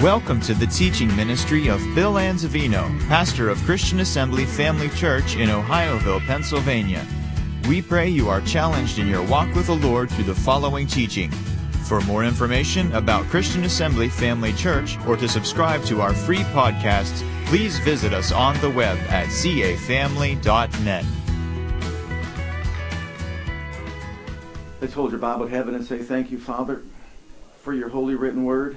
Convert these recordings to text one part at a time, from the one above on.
Welcome to the teaching ministry of Bill Anzavino, pastor of Christian Assembly Family Church in Ohioville, Pennsylvania. We pray you are challenged in your walk with the Lord through the following teaching. For more information about Christian Assembly Family Church or to subscribe to our free podcasts, please visit us on the web at cafamily.net. Let's hold your Bible to heaven and say, Thank you, Father, for your holy written word.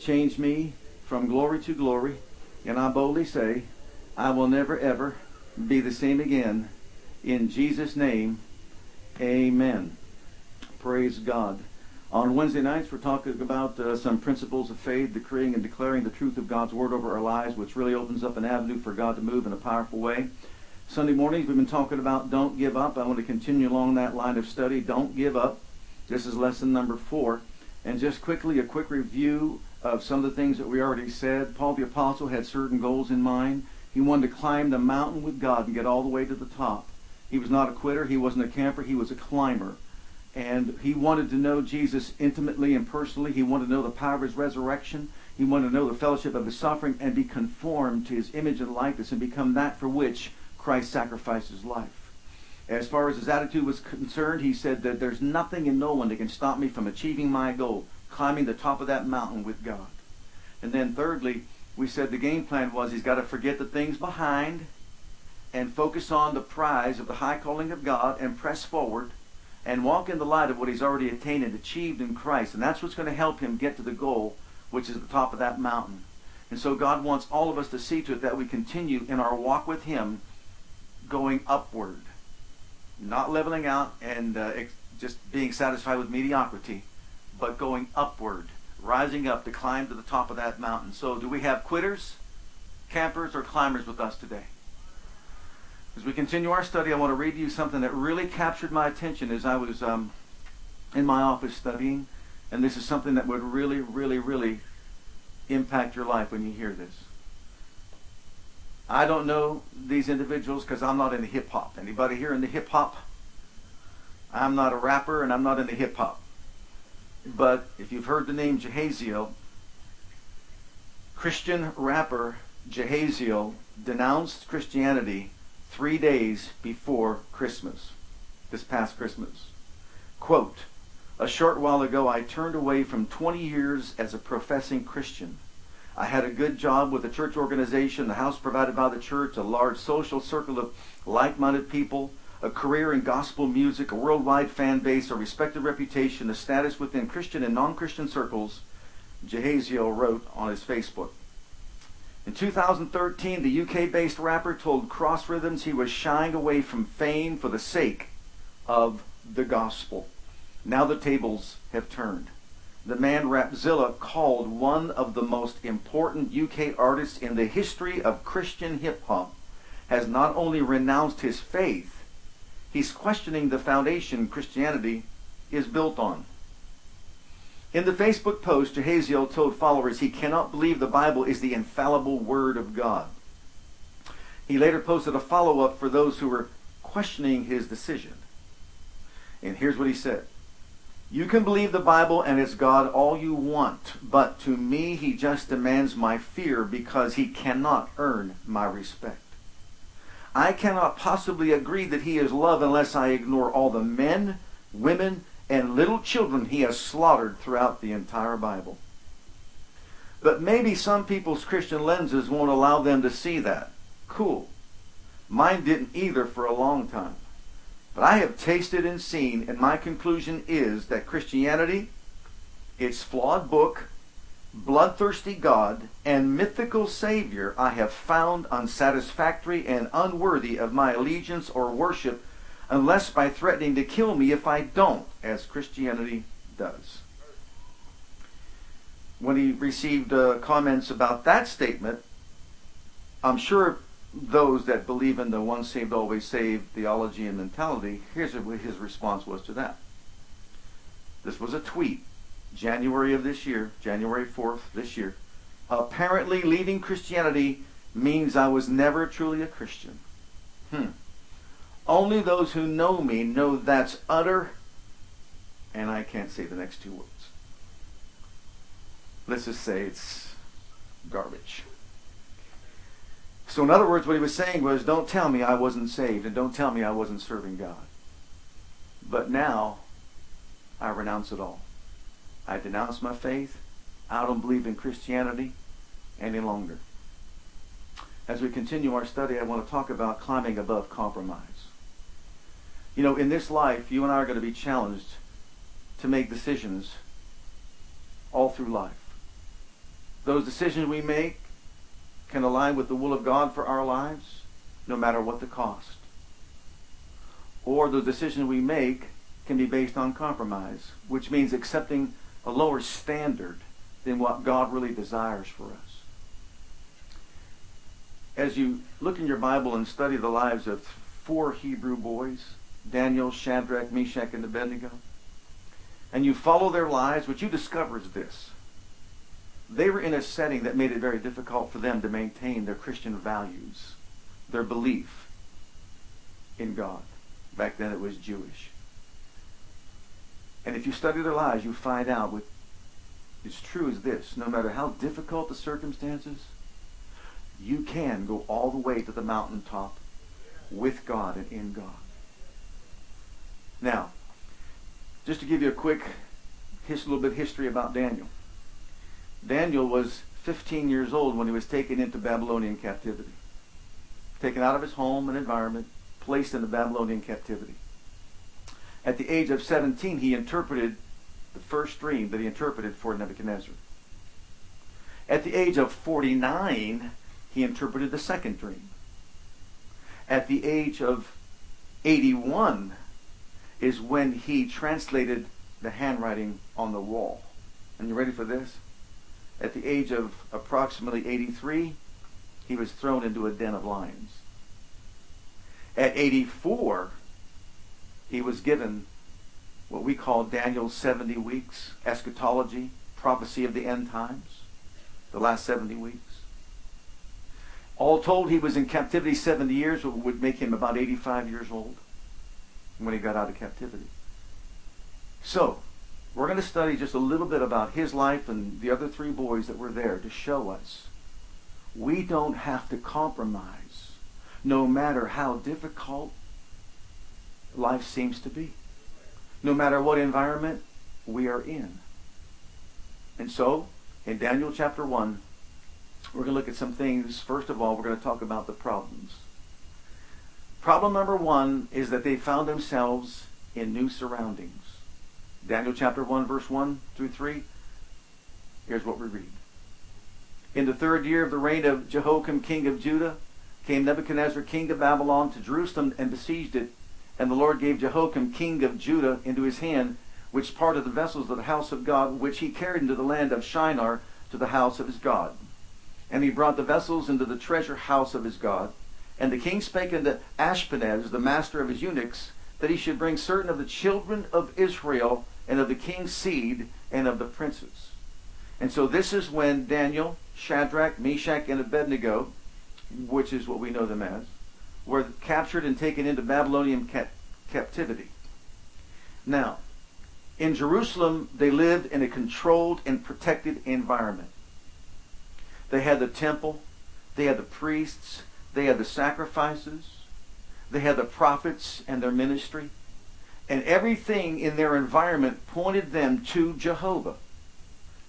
change me from glory to glory. And I boldly say, I will never ever be the same again. In Jesus' name, amen. Praise God. On Wednesday nights, we're talking about uh, some principles of faith, decreeing and declaring the truth of God's Word over our lives, which really opens up an avenue for God to move in a powerful way. Sunday mornings, we've been talking about don't give up. I want to continue along that line of study. Don't give up. This is lesson number four. And just quickly, a quick review of some of the things that we already said. Paul the Apostle had certain goals in mind. He wanted to climb the mountain with God and get all the way to the top. He was not a quitter. He wasn't a camper. He was a climber. And he wanted to know Jesus intimately and personally. He wanted to know the power of his resurrection. He wanted to know the fellowship of his suffering and be conformed to his image and likeness and become that for which Christ sacrificed his life. As far as his attitude was concerned, he said that there's nothing and no one that can stop me from achieving my goal climbing the top of that mountain with God. And then thirdly, we said the game plan was he's got to forget the things behind and focus on the prize of the high calling of God and press forward and walk in the light of what he's already attained and achieved in Christ. And that's what's going to help him get to the goal, which is the top of that mountain. And so God wants all of us to see to it that we continue in our walk with him going upward, not leveling out and uh, just being satisfied with mediocrity, but going upward, rising up to climb to the top of that mountain. So, do we have quitters, campers, or climbers with us today? As we continue our study, I want to read you something that really captured my attention as I was um, in my office studying. And this is something that would really, really, really impact your life when you hear this. I don't know these individuals because I'm not into hip hop. Anybody here in the hip hop? I'm not a rapper and I'm not into hip hop. But if you've heard the name Jahaziel, Christian rapper Jahaziel denounced Christianity three days before Christmas, this past Christmas. Quote, a short while ago, I turned away from 20 years as a professing Christian. I had a good job with a church organization, the house provided by the church, a large social circle of like-minded people, a career in gospel music, a worldwide fan base, a respected reputation, a status within Christian and non-Christian circles, Jahaziel wrote on his Facebook. In 2013, the UK-based rapper told Cross Rhythms he was shying away from fame for the sake of the gospel. Now the tables have turned. The man Rapzilla called one of the most important UK artists in the history of Christian hip hop has not only renounced his faith, He's questioning the foundation Christianity is built on. In the Facebook post, Jahaziel told followers he cannot believe the Bible is the infallible Word of God. He later posted a follow-up for those who were questioning his decision. And here's what he said. You can believe the Bible and its God all you want, but to me he just demands my fear because he cannot earn my respect. I cannot possibly agree that he is love unless I ignore all the men, women, and little children he has slaughtered throughout the entire Bible. But maybe some people's Christian lenses won't allow them to see that. Cool. Mine didn't either for a long time. But I have tasted and seen, and my conclusion is that Christianity, its flawed book, bloodthirsty God, and mythical Savior I have found unsatisfactory and unworthy of my allegiance or worship unless by threatening to kill me if I don't, as Christianity does. when he received uh, comments about that statement, I'm sure those that believe in the once saved, always saved theology and mentality, here's what his response was to that. This was a tweet, January of this year, January 4th this year. Apparently, leaving Christianity means I was never truly a Christian. Hmm. Only those who know me know that's utter, and I can't say the next two words. Let's just say it's garbage. So, in other words, what he was saying was, don't tell me I wasn't saved, and don't tell me I wasn't serving God. But now, I renounce it all. I denounce my faith. I don't believe in Christianity any longer. As we continue our study, I want to talk about climbing above compromise. You know, in this life, you and I are going to be challenged to make decisions all through life. Those decisions we make can align with the will of God for our lives, no matter what the cost. Or the decisions we make can be based on compromise, which means accepting a lower standard than what God really desires for us. As you look in your Bible and study the lives of four Hebrew boys, Daniel, Shadrach, Meshach, and Abednego, and you follow their lives, what you discover is this. They were in a setting that made it very difficult for them to maintain their Christian values, their belief in God. Back then it was Jewish. And if you study their lives, you find out what is true is this. No matter how difficult the circumstances, you can go all the way to the mountaintop with God and in God. Now, just to give you a quick his, little bit of history about Daniel. Daniel was 15 years old when he was taken into Babylonian captivity. Taken out of his home and environment, placed in the Babylonian captivity. At the age of 17, he interpreted the first dream that he interpreted for Nebuchadnezzar. At the age of 49, he interpreted the second dream. At the age of 81 is when he translated the handwriting on the wall. And you ready for this? At the age of approximately 83, he was thrown into a den of lions. At 84, he was given what we call Daniel's 70 weeks, eschatology, prophecy of the end times, the last 70 weeks. All told, he was in captivity 70 years, which would make him about 85 years old when he got out of captivity. So, we're going to study just a little bit about his life and the other three boys that were there to show us we don't have to compromise no matter how difficult life seems to be. No matter what environment we are in. And so, in Daniel chapter 1, we're going to look at some things. First of all, we're going to talk about the problems. Problem number one is that they found themselves in new surroundings. Daniel chapter 1, verse 1 through 3. Here's what we read. In the third year of the reign of Jehoiakim, king of Judah, came Nebuchadnezzar, king of Babylon, to Jerusalem and besieged it. And the Lord gave Jehoiakim, king of Judah, into his hand, which part of the vessels of the house of God, which he carried into the land of Shinar to the house of his God. And he brought the vessels into the treasure house of his God. And the king spake unto Ashpenaz, the master of his eunuchs, that he should bring certain of the children of Israel and of the king's seed and of the princes. And so this is when Daniel, Shadrach, Meshach, and Abednego, which is what we know them as, were captured and taken into Babylonian cap- captivity. Now, in Jerusalem, they lived in a controlled and protected environment. They had the temple, they had the priests, they had the sacrifices, they had the prophets and their ministry, and everything in their environment pointed them to Jehovah,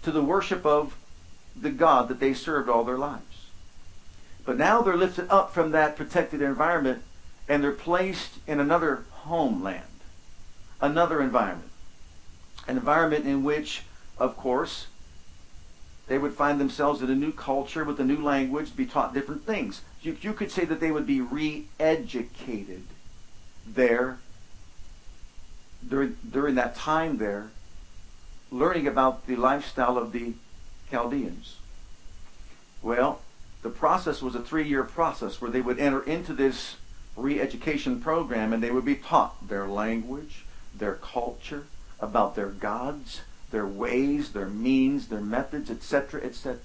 to the worship of the God that they served all their lives. But now they're lifted up from that protected environment and they're placed in another homeland, another environment. An environment in which, of course, they would find themselves in a new culture with a new language, be taught different things. You, you could say that they would be re-educated there during, during that time there, learning about the lifestyle of the Chaldeans. Well, the process was a three-year process where they would enter into this re-education program and they would be taught their language, their culture, about their gods, their ways, their means, their methods, etc., etc.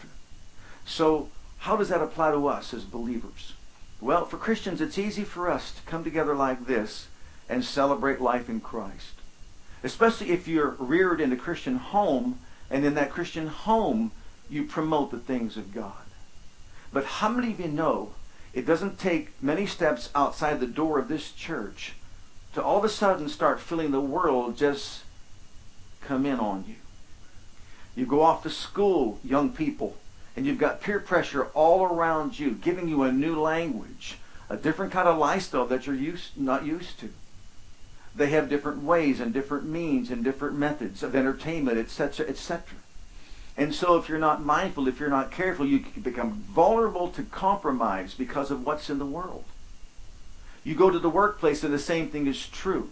So, how does that apply to us as believers? Well, for Christians, it's easy for us to come together like this and celebrate life in Christ. Especially if you're reared in a Christian home, and in that Christian home, you promote the things of God. But how many of you know it doesn't take many steps outside the door of this church to all of a sudden start feeling the world just come in on you? You go off to school, young people, and you've got peer pressure all around you, giving you a new language, a different kind of lifestyle that you're used, not used to. They have different ways and different means and different methods of entertainment, etc., etc. And so if you're not mindful, if you're not careful, you can become vulnerable to compromise because of what's in the world. You go to the workplace and the same thing is true.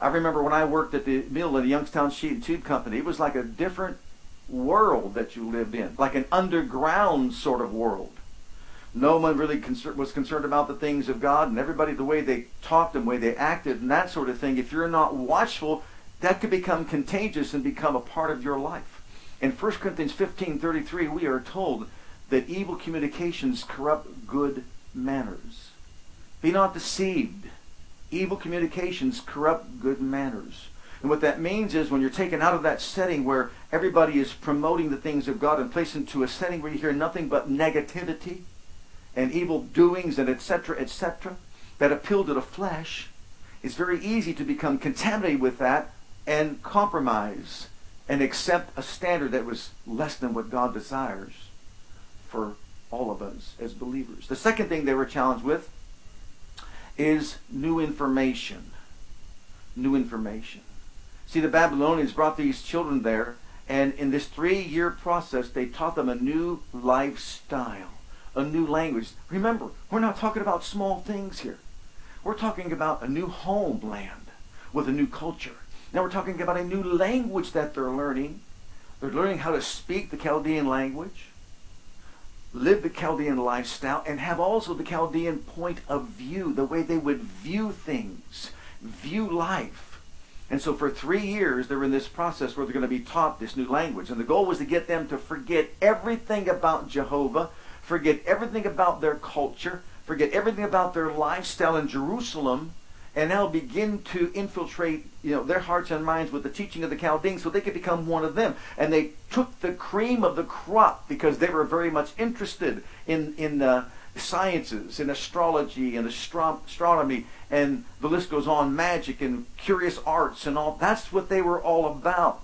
I remember when I worked at the mill at the Youngstown Sheet and Tube Company, it was like a different world that you lived in, like an underground sort of world. No one really was concerned about the things of God, and everybody, the way they talked and the way they acted and that sort of thing, if you're not watchful, that could become contagious and become a part of your life. In 1 Corinthians 15:33, we are told that evil communications corrupt good manners. Be not deceived. Evil communications corrupt good manners. And what that means is when you're taken out of that setting where everybody is promoting the things of God and placed into a setting where you hear nothing but negativity and evil doings and etc., etc., that appeal to the flesh, it's very easy to become contaminated with that and compromise and accept a standard that was less than what God desires for all of us as believers. The second thing they were challenged with is new information. New information. See, the Babylonians brought these children there, and in this three year process, they taught them a new lifestyle, a new language. Remember, we're not talking about small things here. We're talking about a new homeland with a new culture. Now we're talking about a new language that they're learning. They're learning how to speak the Chaldean language, live the Chaldean lifestyle, and have also the Chaldean point of view, the way they would view things, view life. And so for three years, they're in this process where they're going to be taught this new language. And the goal was to get them to forget everything about Jehovah, forget everything about their culture, forget everything about their lifestyle in Jerusalem, and now begin to infiltrate you know their hearts and minds with the teaching of the Chaldeans so they could become one of them. And they took the cream of the crop because they were very much interested in in the sciences in astrology and astro- astronomy. And the list goes on magic and curious arts and all. That's what they were all about.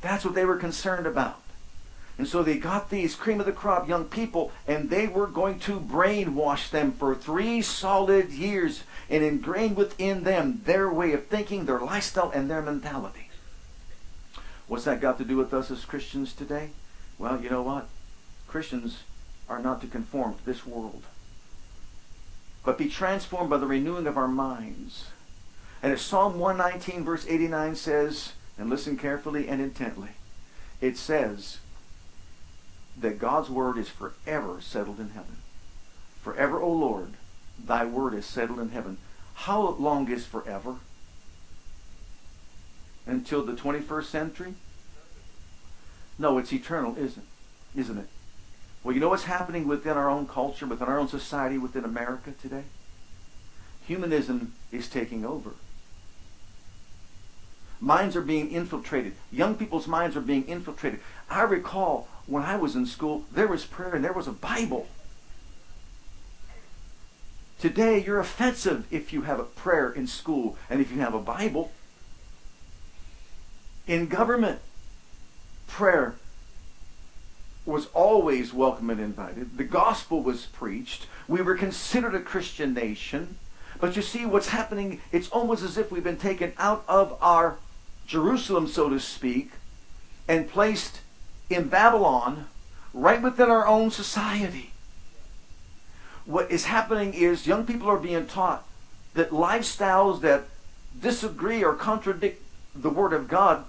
That's what they were concerned about and so they got these cream of the crop young people, and they were going to brainwash them for three solid years and ingrain within them their way of thinking, their lifestyle, and their mentality. What's that got to do with us as Christians today? Well, you know what? Christians are not to conform to this world, but be transformed by the renewing of our minds. And as Psalm 119, verse 89 says, and listen carefully and intently, it says, that God's word is forever settled in heaven. Forever, O Lord, thy word is settled in heaven. How long is forever? Until the 21st century? No, it's eternal, isn't isn't it? Well, you know what's happening within our own culture, within our own society, within America today? Humanism is taking over. Minds are being infiltrated. Young people's minds are being infiltrated. I recall when I was in school, there was prayer and there was a Bible. Today, you're offensive if you have a prayer in school and if you have a Bible. In government, prayer was always welcome and invited. The gospel was preached. We were considered a Christian nation. But you see, what's happening, it's almost as if we've been taken out of our Jerusalem, so to speak, and placed in Babylon, right within our own society. What is happening is young people are being taught that lifestyles that disagree or contradict the Word of God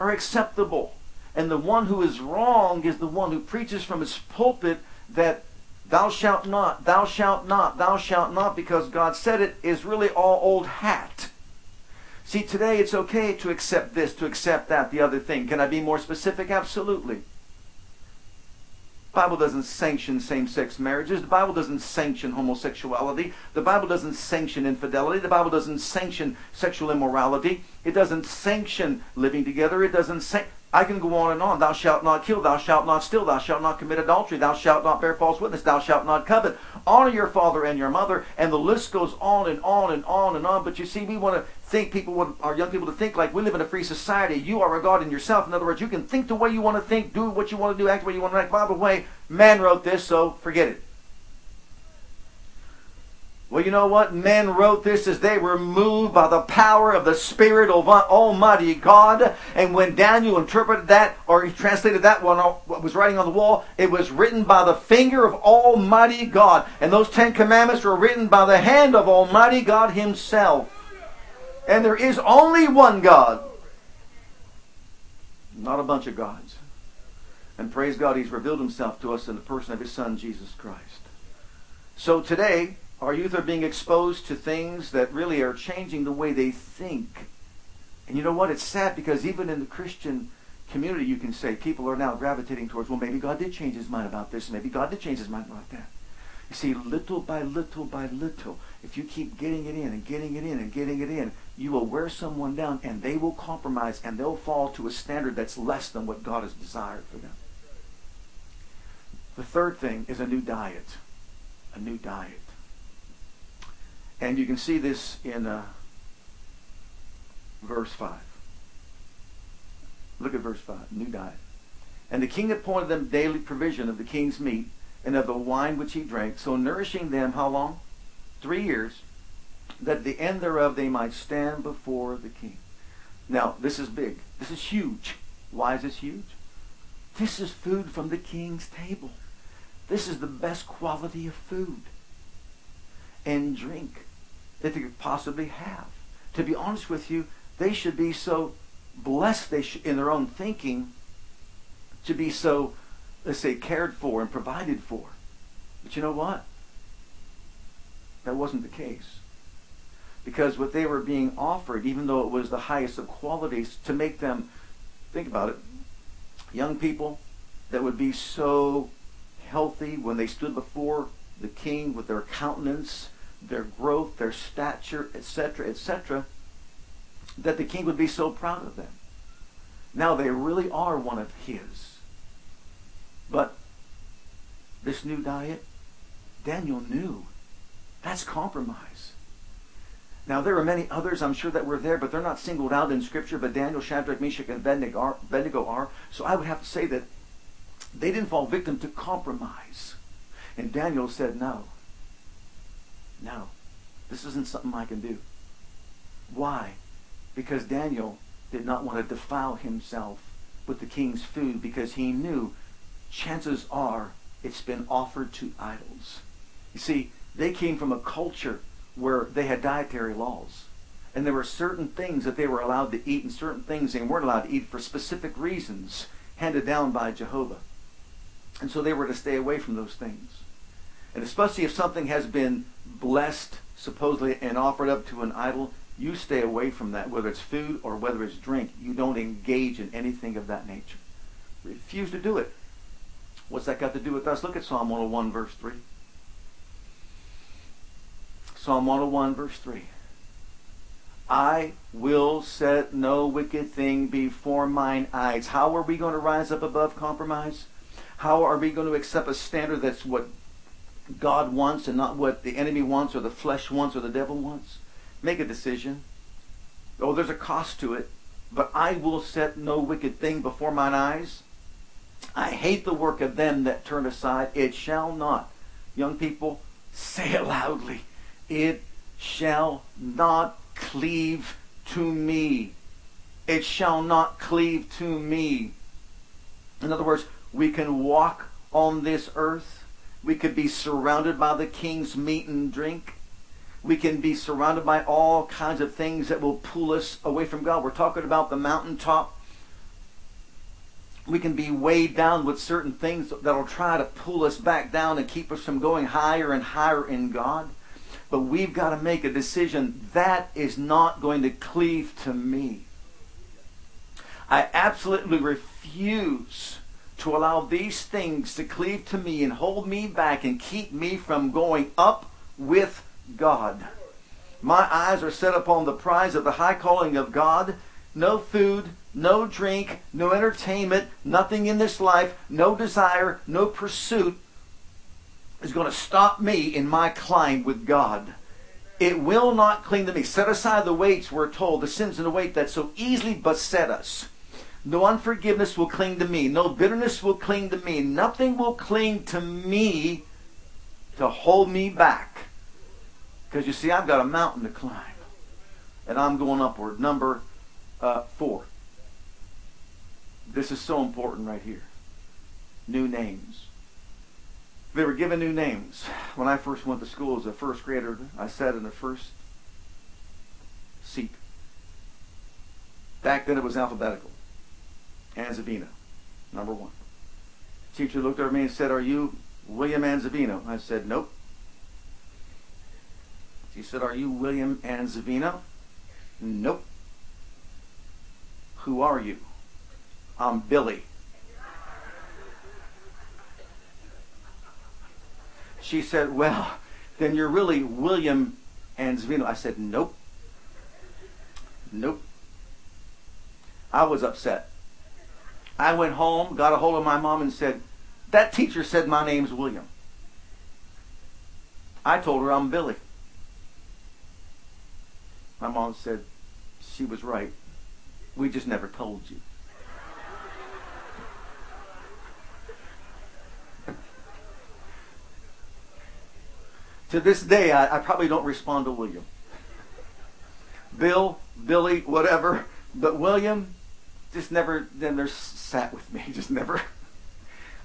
are acceptable. And the one who is wrong is the one who preaches from his pulpit that thou shalt not, thou shalt not, thou shalt not, because God said it, is really all old hat. See, today it's okay to accept this, to accept that, the other thing. Can I be more specific? Absolutely. The Bible doesn't sanction same-sex marriages. The Bible doesn't sanction homosexuality. The Bible doesn't sanction infidelity. The Bible doesn't sanction sexual immorality. It doesn't sanction living together. It doesn't sanction I can go on and on. Thou shalt not kill. Thou shalt not steal. Thou shalt not commit adultery. Thou shalt not bear false witness. Thou shalt not covet. Honor your father and your mother. And the list goes on and on and on and on. But you see, we want to think people, want our young people to think like we live in a free society. You are a God in yourself. In other words, you can think the way you want to think, do what you want to do, act the way you want to act. By the way, man wrote this, so forget it. Well, you know what? Men wrote this as they were moved by the power of the Spirit of Almighty God. And when Daniel interpreted that, or he translated that one, uh, what was writing on the wall, it was written by the finger of Almighty God. And those Ten Commandments were written by the hand of Almighty God Himself. And there is only one God, not a bunch of gods. And praise God, He's revealed Himself to us in the person of His Son, Jesus Christ. So today, our youth are being exposed to things that really are changing the way they think. And you know what? It's sad because even in the Christian community, you can say people are now gravitating towards, well, maybe God did change his mind about this. Maybe God did change his mind about that. You see, little by little by little, if you keep getting it in and getting it in and getting it in, you will wear someone down and they will compromise and they'll fall to a standard that's less than what God has desired for them. The third thing is a new diet. A new diet. And you can see this in uh, verse 5. Look at verse 5. New diet. And the king appointed them daily provision of the king's meat and of the wine which he drank, so nourishing them how long? Three years, that the end thereof they might stand before the king. Now, this is big. This is huge. Why is this huge? This is food from the king's table. This is the best quality of food and drink that they could possibly have. To be honest with you, they should be so blessed they should, in their own thinking to be so, let's say, cared for and provided for. But you know what? That wasn't the case. Because what they were being offered, even though it was the highest of qualities, to make them, think about it, young people that would be so healthy when they stood before the king with their countenance their growth, their stature, etc., etc., that the king would be so proud of them. Now they really are one of his. But this new diet, Daniel knew that's compromise. Now there are many others I'm sure that were there, but they're not singled out in Scripture. But Daniel, Shadrach, Meshach, and Abednego are. So I would have to say that they didn't fall victim to compromise. And Daniel said, no. No, this isn't something I can do. Why? Because Daniel did not want to defile himself with the king's food because he knew chances are it's been offered to idols. You see, they came from a culture where they had dietary laws. And there were certain things that they were allowed to eat and certain things they weren't allowed to eat for specific reasons handed down by Jehovah. And so they were to stay away from those things. And especially if something has been blessed, supposedly, and offered up to an idol, you stay away from that, whether it's food or whether it's drink. You don't engage in anything of that nature. Refuse to do it. What's that got to do with us? Look at Psalm 101, verse 3. Psalm 101, verse 3. I will set no wicked thing before mine eyes. How are we going to rise up above compromise? How are we going to accept a standard that's what God wants and not what the enemy wants or the flesh wants or the devil wants. Make a decision. Oh, there's a cost to it, but I will set no wicked thing before mine eyes. I hate the work of them that turn aside. It shall not. Young people, say it loudly. It shall not cleave to me. It shall not cleave to me. In other words, we can walk on this earth we could be surrounded by the king's meat and drink. We can be surrounded by all kinds of things that will pull us away from God. We're talking about the mountaintop we can be weighed down with certain things that'll try to pull us back down and keep us from going higher and higher in God. But we've got to make a decision that is not going to cleave to me. I absolutely refuse to allow these things to cleave to me and hold me back and keep me from going up with God. My eyes are set upon the prize of the high calling of God. No food, no drink, no entertainment, nothing in this life, no desire, no pursuit is going to stop me in my climb with God. It will not cling to me. Set aside the weights, we're told, the sins and the weight that so easily beset us. No unforgiveness will cling to me. No bitterness will cling to me. Nothing will cling to me to hold me back. Because you see, I've got a mountain to climb. And I'm going upward. Number uh, four. This is so important right here. New names. They were given new names. When I first went to school as a first grader, I sat in the first seat. Back then it was alphabetical. Anzavino, number one. The Teacher looked over me and said, Are you William Anzavino? I said, Nope. She said, Are you William Anzavino? Nope. Who are you? I'm Billy. She said, Well, then you're really William Anzavino. I said, Nope. Nope. I was upset. I went home, got a hold of my mom, and said, That teacher said my name's William. I told her I'm Billy. My mom said, She was right. We just never told you. To this day, I, I, probably don't respond to William. Bill, Billy, whatever. But William just never, never sat with me. Just never.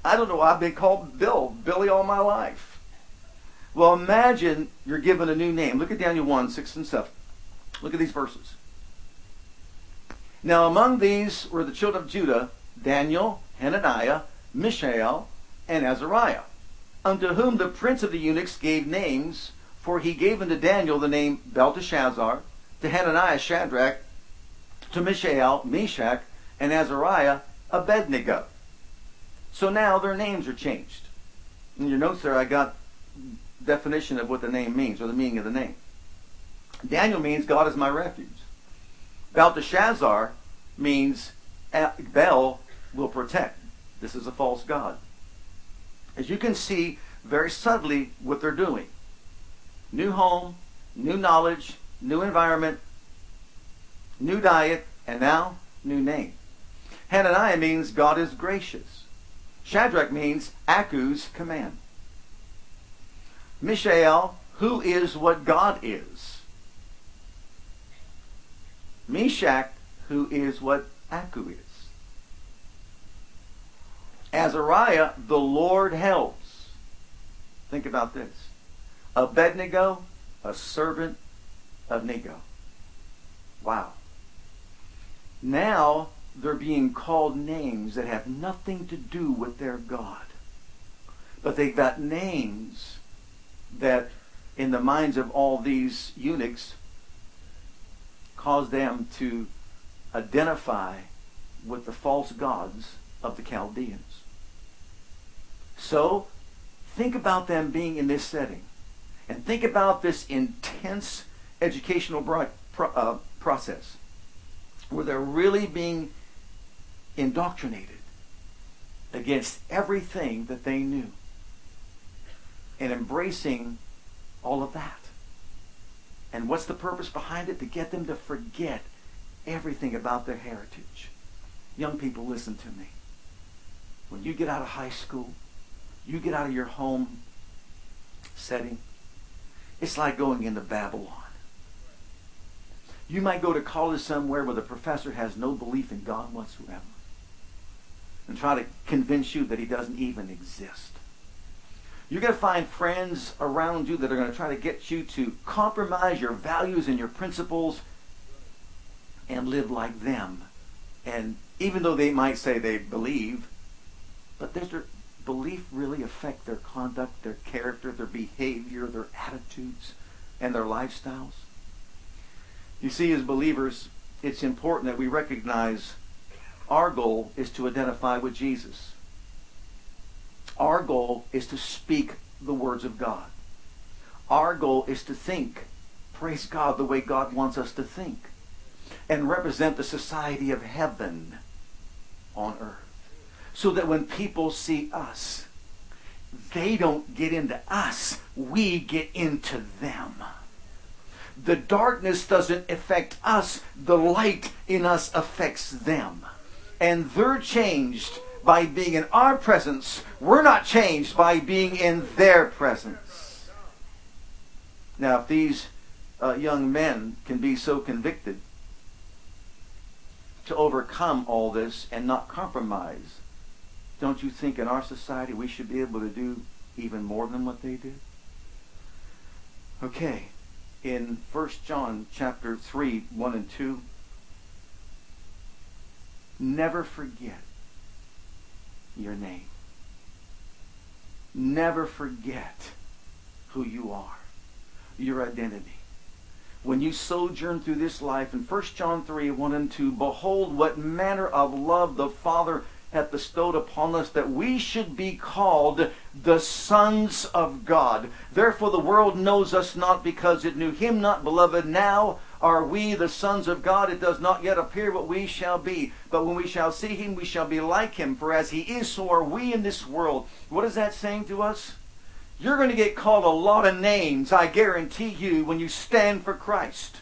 I don't know. I've been called Bill, Billy all my life. Well, imagine you're given a new name. Look at Daniel 1, 6 and 7. Look at these verses. Now, among these were the children of Judah Daniel, Hananiah, Mishael, and Azariah unto whom the prince of the eunuchs gave names, for he gave unto Daniel the name Belteshazzar, to Hananiah Shadrach, to Mishael Meshach, and Azariah Abednego. So now their names are changed. In your notes there, I got definition of what the name means, or the meaning of the name. Daniel means God is my refuge. Belteshazzar means uh, Bel will protect. This is a false god. As you can see very subtly what they're doing. New home, new knowledge, new environment, new diet, and now new name. Hananiah means God is gracious. Shadrach means Aku's command. Mishael, who is what God is. Meshach, who is what Aku is. Azariah, the Lord helps. Think about this. Abednego, a servant of Nego. Wow. Now they're being called names that have nothing to do with their God. But they've got names that, in the minds of all these eunuchs, cause them to identify with the false gods of the Chaldeans. So, think about them being in this setting. And think about this intense educational uh, process where they're really being indoctrinated against everything that they knew and embracing all of that. And what's the purpose behind it? To get them to forget everything about their heritage. Young people, listen to me. When you get out of high school, you get out of your home setting, it's like going into Babylon. You might go to college somewhere where the professor has no belief in God whatsoever and try to convince you that he doesn't even exist. You're going to find friends around you that are going to try to get you to compromise your values and your principles and live like them and even though they might say they believe, but does their belief really affect their conduct, their character, their behavior, their attitudes, and their lifestyles? You see, as believers, it's important that we recognize our goal is to identify with Jesus. Our goal is to speak the words of God. Our goal is to think, praise God, the way God wants us to think, and represent the society of heaven on earth. So that when people see us, they don't get into us, we get into them. The darkness doesn't affect us, the light in us affects them. And they're changed by being in our presence. We're not changed by being in their presence. Now, if these uh, young men can be so convicted to overcome all this and not compromise, don't you think in our society we should be able to do even more than what they did? Okay, in 1 John chapter 3, 1 and 2, never forget your name. Never forget who you are, your identity. When you sojourn through this life, in 1 John 3, 1 and 2, behold what manner of love the Father hath bestowed upon us that we should be called the sons of God. Therefore the world knows us not because it knew him not, beloved. Now are we the sons of God. It does not yet appear what we shall be. But when we shall see him, we shall be like him. For as he is, so are we in this world. What is that saying to us? You're going to get called a lot of names, I guarantee you, when you stand for Christ.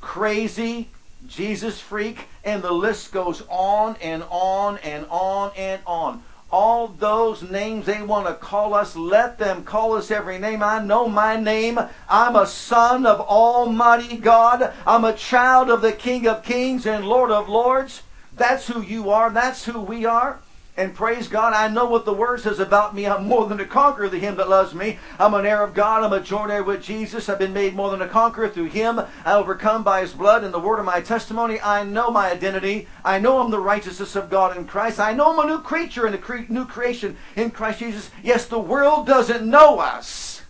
Crazy, Jesus freak, and the list goes on and on and on and on. All those names they want to call us, let them call us every name. I know my name. I'm a son of Almighty God. I'm a child of the King of Kings and Lord of Lords. That's who you are. That's who we are. And praise God, I know what the word says about me. I'm more than a conqueror through him that loves me. I'm an heir of God. I'm a joint heir with Jesus. I've been made more than a conqueror through him. I overcome by his blood and the word of my testimony. I know my identity. I know I'm the righteousness of God in Christ. I know I'm a new creature and a cre- new creation in Christ Jesus. Yes, the world doesn't know us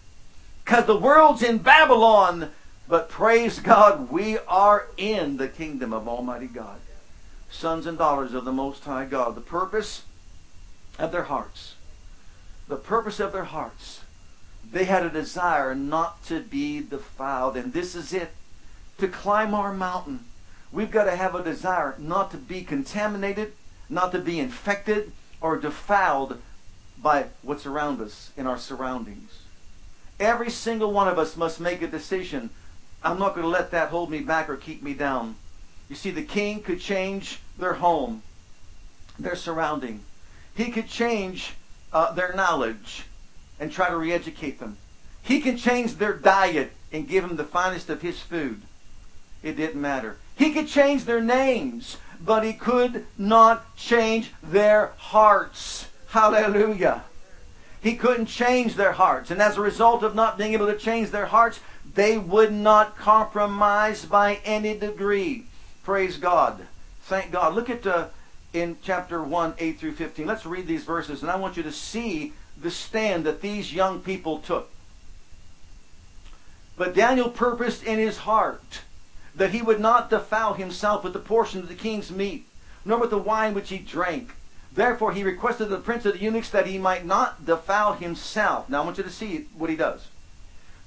because the world's in Babylon. But praise God, we are in the kingdom of Almighty God. Sons and daughters of the Most High God. The purpose of their hearts, the purpose of their hearts, they had a desire not to be defiled. And this is it. To climb our mountain, we've got to have a desire not to be contaminated, not to be infected or defiled by what's around us in our surroundings. Every single one of us must make a decision. I'm not going to let that hold me back or keep me down. You see, the king could change their home, their surrounding. He could change uh, their knowledge and try to re-educate them. He can change their diet and give them the finest of his food. It didn't matter. He could change their names, but he could not change their hearts. Hallelujah. He couldn't change their hearts. And as a result of not being able to change their hearts, they would not compromise by any degree. Praise God. Thank God. Look at uh, in chapter 1, 8 through 15. Let's read these verses, and I want you to see the stand that these young people took. But Daniel purposed in his heart that he would not defile himself with the portion of the king's meat, nor with the wine which he drank. Therefore he requested the prince of the eunuchs that he might not defile himself. Now I want you to see what he does.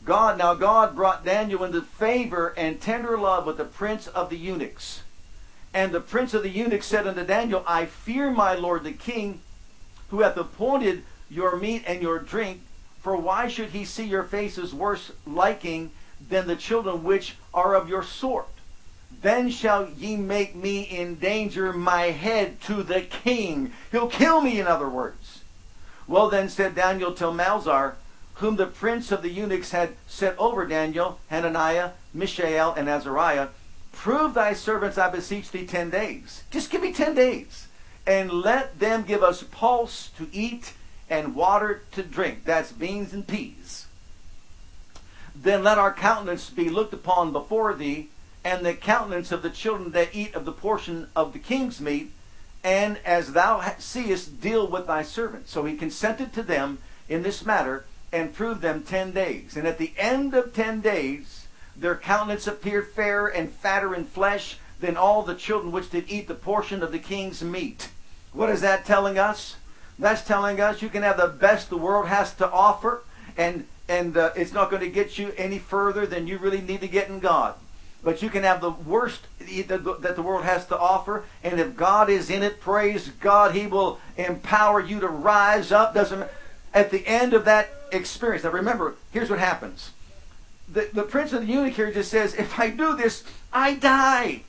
God, now God brought Daniel into favor and tender love with the prince of the eunuchs. And the prince of the eunuchs said unto Daniel, I fear my lord the king, who hath appointed your meat and your drink, for why should he see your faces worse liking than the children which are of your sort? Then shall ye make me endanger my head to the king. He'll kill me, in other words. Well, then said Daniel to Melzar, whom the prince of the eunuchs had set over Daniel, Hananiah, Mishael, and Azariah, Prove thy servants, I beseech thee, ten days. Just give me ten days. And let them give us pulse to eat and water to drink. That's beans and peas. Then let our countenance be looked upon before thee, and the countenance of the children that eat of the portion of the king's meat, and as thou seest, deal with thy servants. So he consented to them in this matter and proved them ten days. And at the end of ten days, their countenance appeared fairer and fatter in flesh than all the children which did eat the portion of the king's meat. What is that telling us? That's telling us you can have the best the world has to offer, and and uh, it's not going to get you any further than you really need to get in God. But you can have the worst that the world has to offer, and if God is in it, praise God, He will empower you to rise up. Doesn't at the end of that experience. Now remember, here's what happens. The, the prince of the eunuch here just says, if I do this, I die.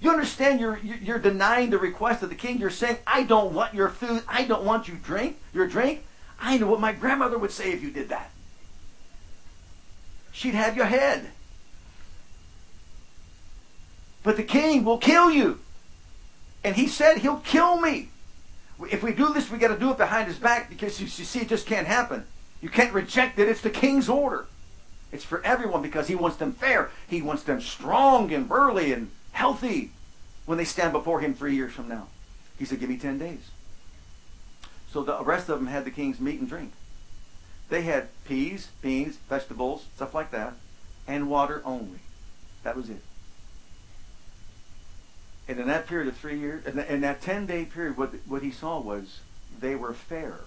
You understand you're, you're denying the request of the king. You're saying, I don't want your food. I don't want you drink, your drink. I know what my grandmother would say if you did that. She'd have your head. But the king will kill you. And he said he'll kill me. If we do this, we got to do it behind his back because you, you see, it just can't happen. You can't reject it. It's the king's order. It's for everyone because he wants them fair. He wants them strong and burly and healthy when they stand before him three years from now. He said, Give me 10 days. So the rest of them had the king's meat and drink. They had peas, beans, vegetables, stuff like that, and water only. That was it. And in that period of three years, in that 10 day period, what, what he saw was they were fairer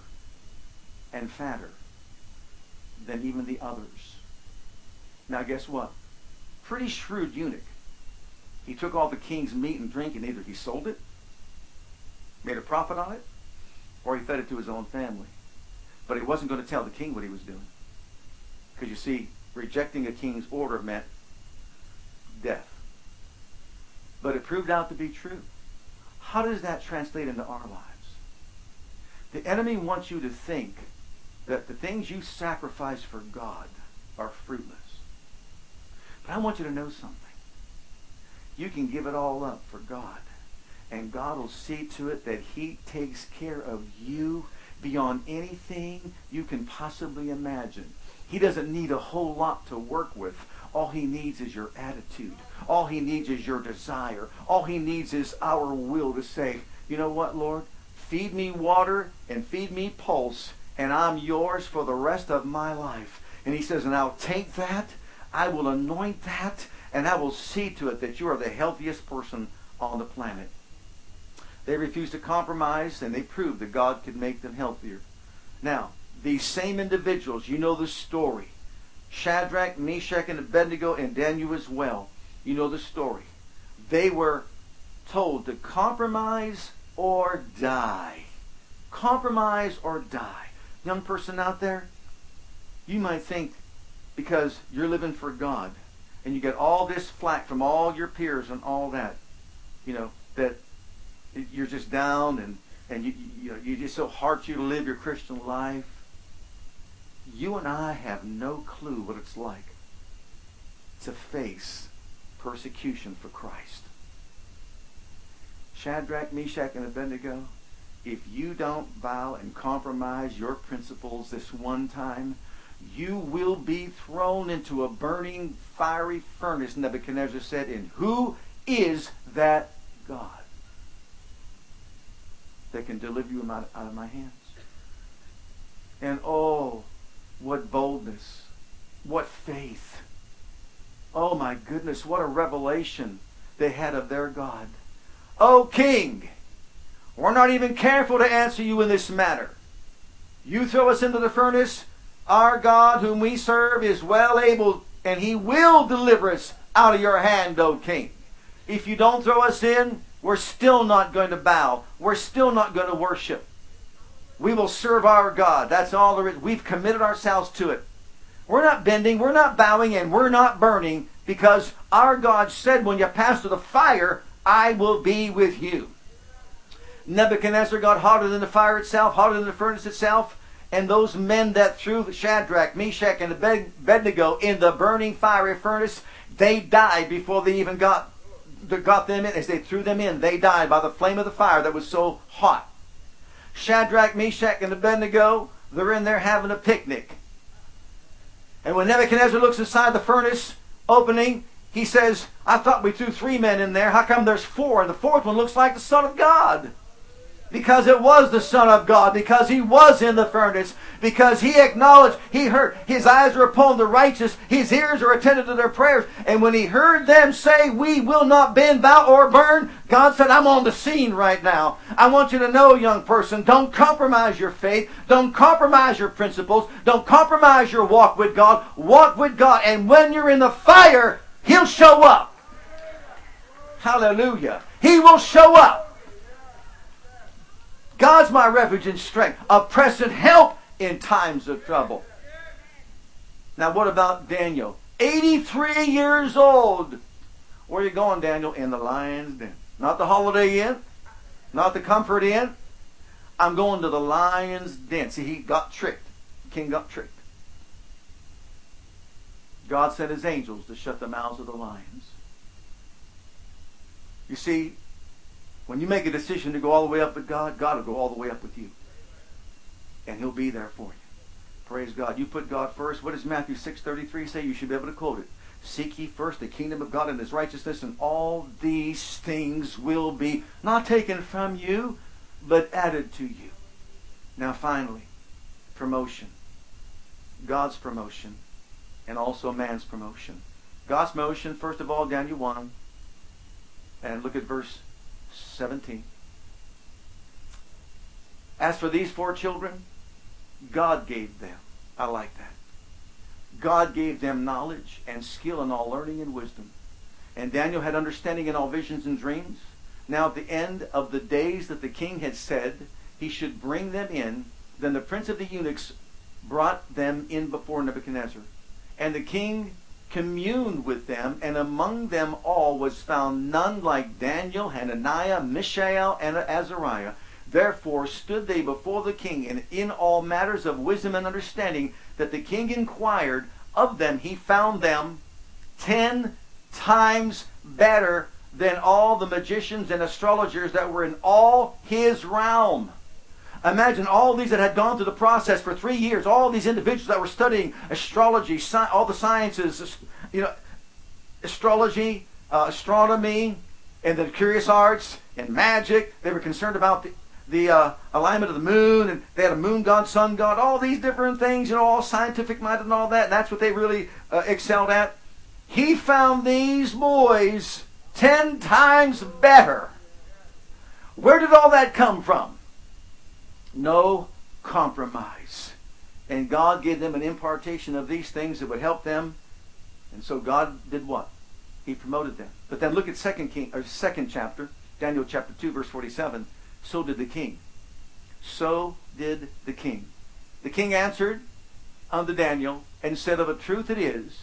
and fatter than even the others. Now, guess what? Pretty shrewd eunuch. He took all the king's meat and drink, and either he sold it, made a profit on it, or he fed it to his own family. But he wasn't going to tell the king what he was doing. Because you see, rejecting a king's order meant death. But it proved out to be true. How does that translate into our lives? The enemy wants you to think that the things you sacrifice for God are fruitless. But I want you to know something. You can give it all up for God, and God will see to it that he takes care of you beyond anything you can possibly imagine. He doesn't need a whole lot to work with. All he needs is your attitude. All he needs is your desire. All he needs is our will to say, you know what, Lord? Feed me water and feed me pulse and I'm yours for the rest of my life. And he says, and I'll take that, I will anoint that, and I will see to it that you are the healthiest person on the planet. They refused to compromise, and they proved that God could make them healthier. Now, these same individuals, you know the story. Shadrach, Meshach, and Abednego, and Daniel as well. You know the story. They were told to compromise or die. Compromise or die young person out there, you might think because you're living for God and you get all this flack from all your peers and all that, you know, that you're just down and, and you, you know, you're just so hard for you to live your Christian life. You and I have no clue what it's like to face persecution for Christ. Shadrach, Meshach, and Abednego, if you don't bow and compromise your principles this one time, you will be thrown into a burning fiery furnace, Nebuchadnezzar said, and who is that God that can deliver you out, of my hands? And oh, what boldness, what faith. Oh my goodness, what a revelation they had of their God. Oh, King, we're not even careful to answer you in this matter. You throw us into the furnace, our God, whom we serve, is well able, and he will deliver us out of your hand, O king. If you don't throw us in, we're still not going to bow. We're still not going to worship. We will serve our God. That's all there is. We've committed ourselves to it. We're not bending, we're not bowing, and we're not burning because our God said, when you pass through the fire, I will be with you. Nebuchadnezzar got hotter than the fire itself, hotter than the furnace itself. And those men that threw Shadrach, Meshach, and Abednego in the burning fiery furnace, they died before they even got, got them in. As they threw them in, they died by the flame of the fire that was so hot. Shadrach, Meshach, and Abednego, they're in there having a picnic. And when Nebuchadnezzar looks inside the furnace opening, he says, I thought we threw three men in there. How come there's four? And the fourth one looks like the Son of God because it was the Son of God, because he was in the furnace, because he acknowledged, he heard, his eyes are upon the righteous, his ears are attentive to their prayers. And when he heard them say, We will not bend, bow, or burn, God said, I'm on the scene right now. I want you to know, young person, don't compromise your faith, don't compromise your principles, don't compromise your walk with God. Walk with God, and when you're in the fire, he'll show up. Hallelujah. He will show up. God's my refuge and strength, a present help in times of trouble. Now, what about Daniel? 83 years old. Where are you going, Daniel? In the lion's den. Not the Holiday Inn, not the Comfort Inn. I'm going to the lion's den. See, he got tricked. The king got tricked. God sent his angels to shut the mouths of the lions. You see, when you make a decision to go all the way up with God, God will go all the way up with you. And he'll be there for you. Praise God. You put God first. What does Matthew 6.33 say? You should be able to quote it. Seek ye first the kingdom of God and his righteousness, and all these things will be not taken from you, but added to you. Now finally, promotion. God's promotion and also man's promotion. God's promotion, first of all, Daniel 1. And look at verse 17. As for these four children, God gave them. I like that. God gave them knowledge and skill in all learning and wisdom. And Daniel had understanding in all visions and dreams. Now at the end of the days that the king had said he should bring them in, then the prince of the eunuchs brought them in before Nebuchadnezzar. And the king communed with them, and among them all was found none like Daniel, Hananiah, Mishael, and Azariah. Therefore stood they before the king, and in all matters of wisdom and understanding that the king inquired of them, he found them ten times better than all the magicians and astrologers that were in all his realm. Imagine all these that had gone through the process for three years, all these individuals that were studying astrology, sci- all the sciences, you know, astrology, uh, astronomy, and the curious arts and magic. They were concerned about the, the uh, alignment of the moon, and they had a moon god, sun god, all these different things, you know, all scientific minded and all that. And that's what they really uh, excelled at. He found these boys ten times better. Where did all that come from? No compromise. And God gave them an impartation of these things that would help them. And so God did what? He promoted them. But then look at second king or second chapter, Daniel chapter 2 verse 47. So did the king. So did the king. The king answered unto Daniel and said, Of a truth it is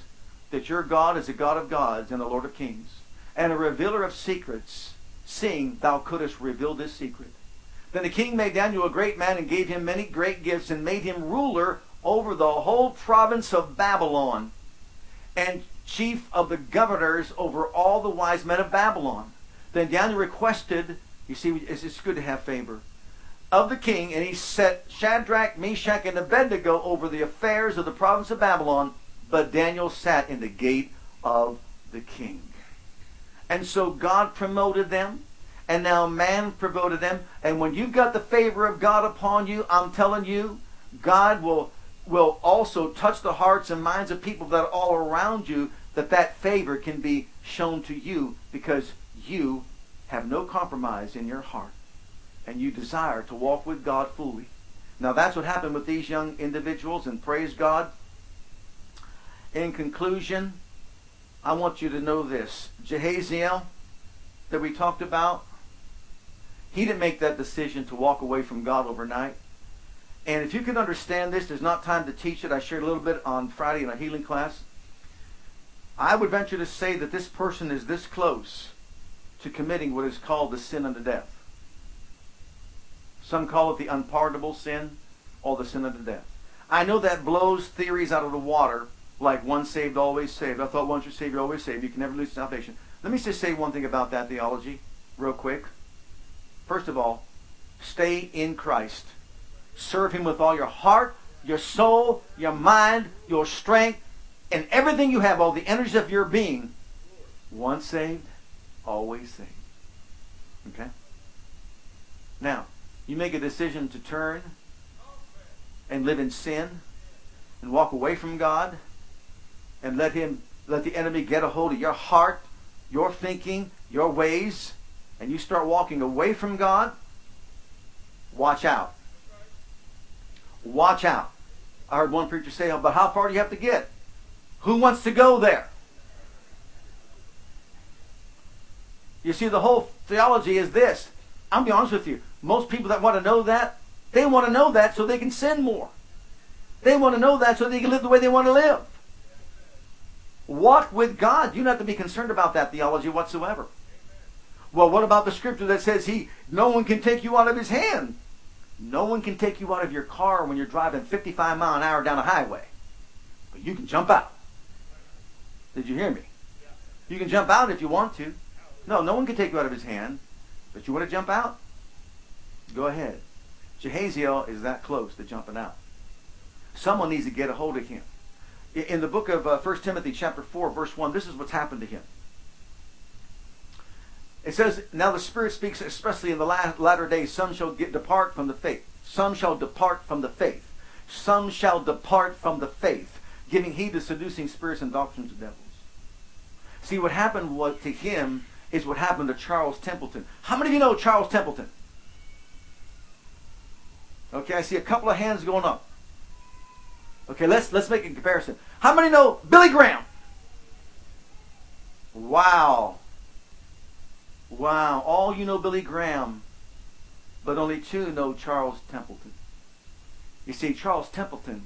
that your God is a God of gods and a Lord of kings, and a revealer of secrets, seeing thou couldst reveal this secret. Then the king made Daniel a great man and gave him many great gifts and made him ruler over the whole province of Babylon and chief of the governors over all the wise men of Babylon. Then Daniel requested, you see, it's good to have favor, of the king, and he set Shadrach, Meshach, and Abednego over the affairs of the province of Babylon, but Daniel sat in the gate of the king. And so God promoted them and now man promoted them. And when you've got the favor of God upon you, I'm telling you, God will will also touch the hearts and minds of people that are all around you that that favor can be shown to you because you have no compromise in your heart and you desire to walk with God fully. Now that's what happened with these young individuals and praise God. In conclusion, I want you to know this. Jehaziel that we talked about, he didn't make that decision to walk away from God overnight. And if you can understand this, there's not time to teach it. I shared a little bit on Friday in a healing class. I would venture to say that this person is this close to committing what is called the sin unto death. Some call it the unpardonable sin or the sin unto death. I know that blows theories out of the water like once saved, always saved. I thought once you're saved, you're always saved. You can never lose salvation. Let me just say one thing about that theology real quick. First of all, stay in Christ. Serve Him with all your heart, your soul, your mind, your strength, and everything you have, all the energies of your being. Once saved, always saved. Okay? Now, you make a decision to turn and live in sin and walk away from God and let him let the enemy get a hold of your heart, your thinking, your ways, and you start walking away from God, watch out. Watch out. I heard one preacher say, but how far do you have to get? Who wants to go there? You see, the whole theology is this. I'll be honest with you. Most people that want to know that, they want to know that so they can sin more. They want to know that so they can live the way they want to live. Walk with God. You don't have to be concerned about that theology whatsoever. Well, what about the scripture that says he no one can take you out of his hand? No one can take you out of your car when you're driving 55 mile an hour down a highway. But you can jump out. Did you hear me? You can jump out if you want to. No, no one can take you out of his hand. But you want to jump out? Go ahead. Jehaziel is that close to jumping out. Someone needs to get a hold of him. In the book of uh, 1 Timothy chapter 4, verse 1, this is what's happened to him. It says, Now the Spirit speaks especially in the latter days, some shall get, depart from the faith. Some shall depart from the faith. Some shall depart from the faith, giving heed to seducing spirits and doctrines of devils. See, what happened was to him is what happened to Charles Templeton. How many of you know Charles Templeton? Okay, I see a couple of hands going up. Okay, let's let's make a comparison. How many know Billy Graham? Wow. Wow. All you know Billy Graham, but only two know Charles Templeton. You see, Charles Templeton,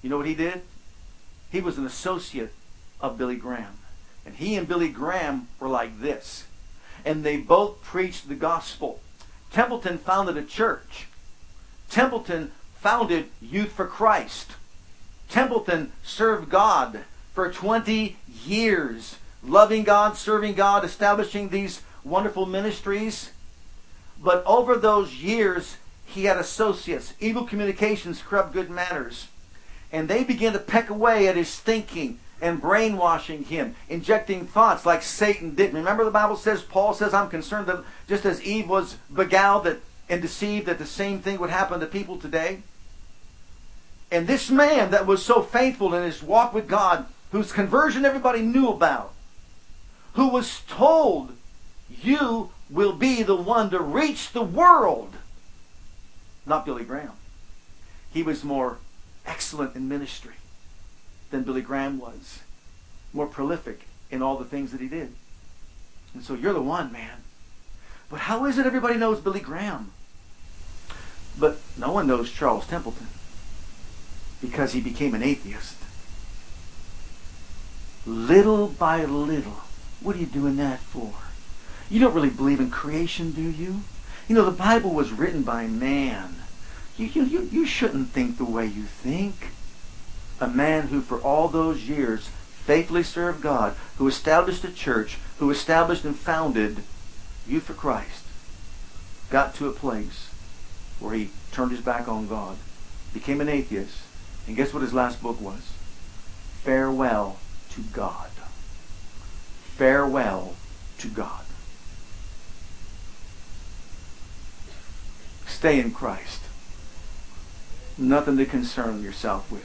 you know what he did? He was an associate of Billy Graham. And he and Billy Graham were like this. And they both preached the gospel. Templeton founded a church. Templeton founded Youth for Christ. Templeton served God for 20 years, loving God, serving God, establishing these wonderful ministries. But over those years, he had associates, evil communications, corrupt good manners. And they began to peck away at his thinking and brainwashing him, injecting thoughts like Satan did. Remember the Bible says, Paul says, I'm concerned that just as Eve was beguiled that, and deceived, that the same thing would happen to people today. And this man that was so faithful in his walk with God, whose conversion everybody knew about, who was told, you will be the one to reach the world. Not Billy Graham. He was more excellent in ministry than Billy Graham was. More prolific in all the things that he did. And so you're the one, man. But how is it everybody knows Billy Graham? But no one knows Charles Templeton because he became an atheist. Little by little. What are you doing that for? You don't really believe in creation, do you? You know, the Bible was written by man. You, you, you, you shouldn't think the way you think a man who for all those years faithfully served God, who established a church, who established and founded Youth for Christ, got to a place where he turned his back on God, became an atheist, and guess what his last book was? Farewell to God. Farewell to God. Stay in Christ. Nothing to concern yourself with.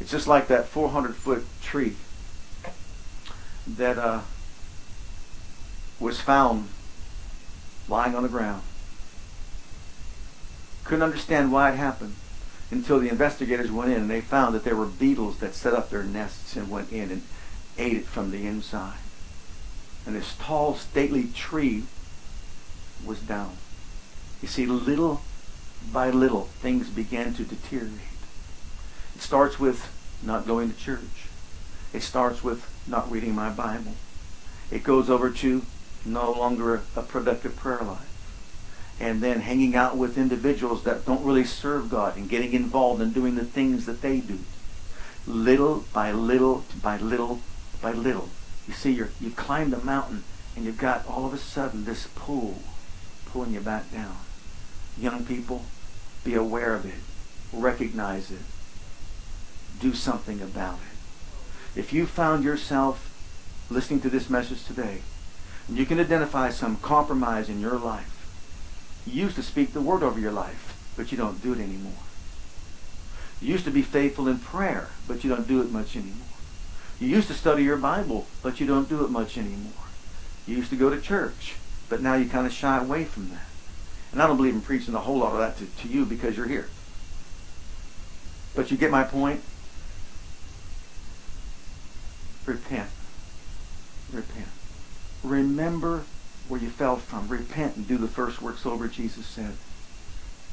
It's just like that 400 foot tree that uh, was found lying on the ground. Couldn't understand why it happened until the investigators went in and they found that there were beetles that set up their nests and went in and ate it from the inside. And this tall, stately tree was down. You see, little by little, things began to deteriorate. It starts with not going to church. It starts with not reading my Bible. It goes over to no longer a productive prayer life. And then hanging out with individuals that don't really serve God and getting involved in doing the things that they do. Little by little by little by little. You see, you you climb the mountain and you've got all of a sudden this pull pulling you back down. Young people, be aware of it. Recognize it do something about it. If you found yourself listening to this message today, and you can identify some compromise in your life. You used to speak the word over your life, but you don't do it anymore. You used to be faithful in prayer, but you don't do it much anymore. You used to study your Bible, but you don't do it much anymore. You used to go to church, but now you kind of shy away from that. And I don't believe in preaching a whole lot of that to, to you because you're here. But you get my point? Repent. Repent. Remember where you fell from. Repent and do the first works over, Jesus said.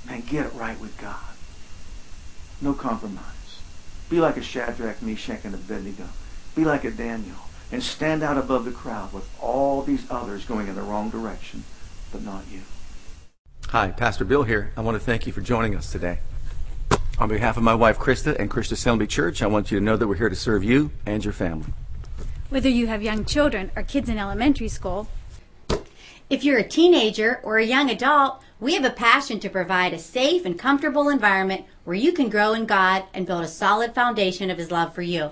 Man, get it right with God. No compromise. Be like a Shadrach, Meshach, and Abednego. Be like a Daniel. And stand out above the crowd with all these others going in the wrong direction, but not you. Hi, Pastor Bill here. I want to thank you for joining us today. On behalf of my wife Krista and Christian Assembly Church, I want you to know that we're here to serve you and your family. Whether you have young children or kids in elementary school, If you're a teenager or a young adult, we have a passion to provide a safe and comfortable environment where you can grow in God and build a solid foundation of His love for you.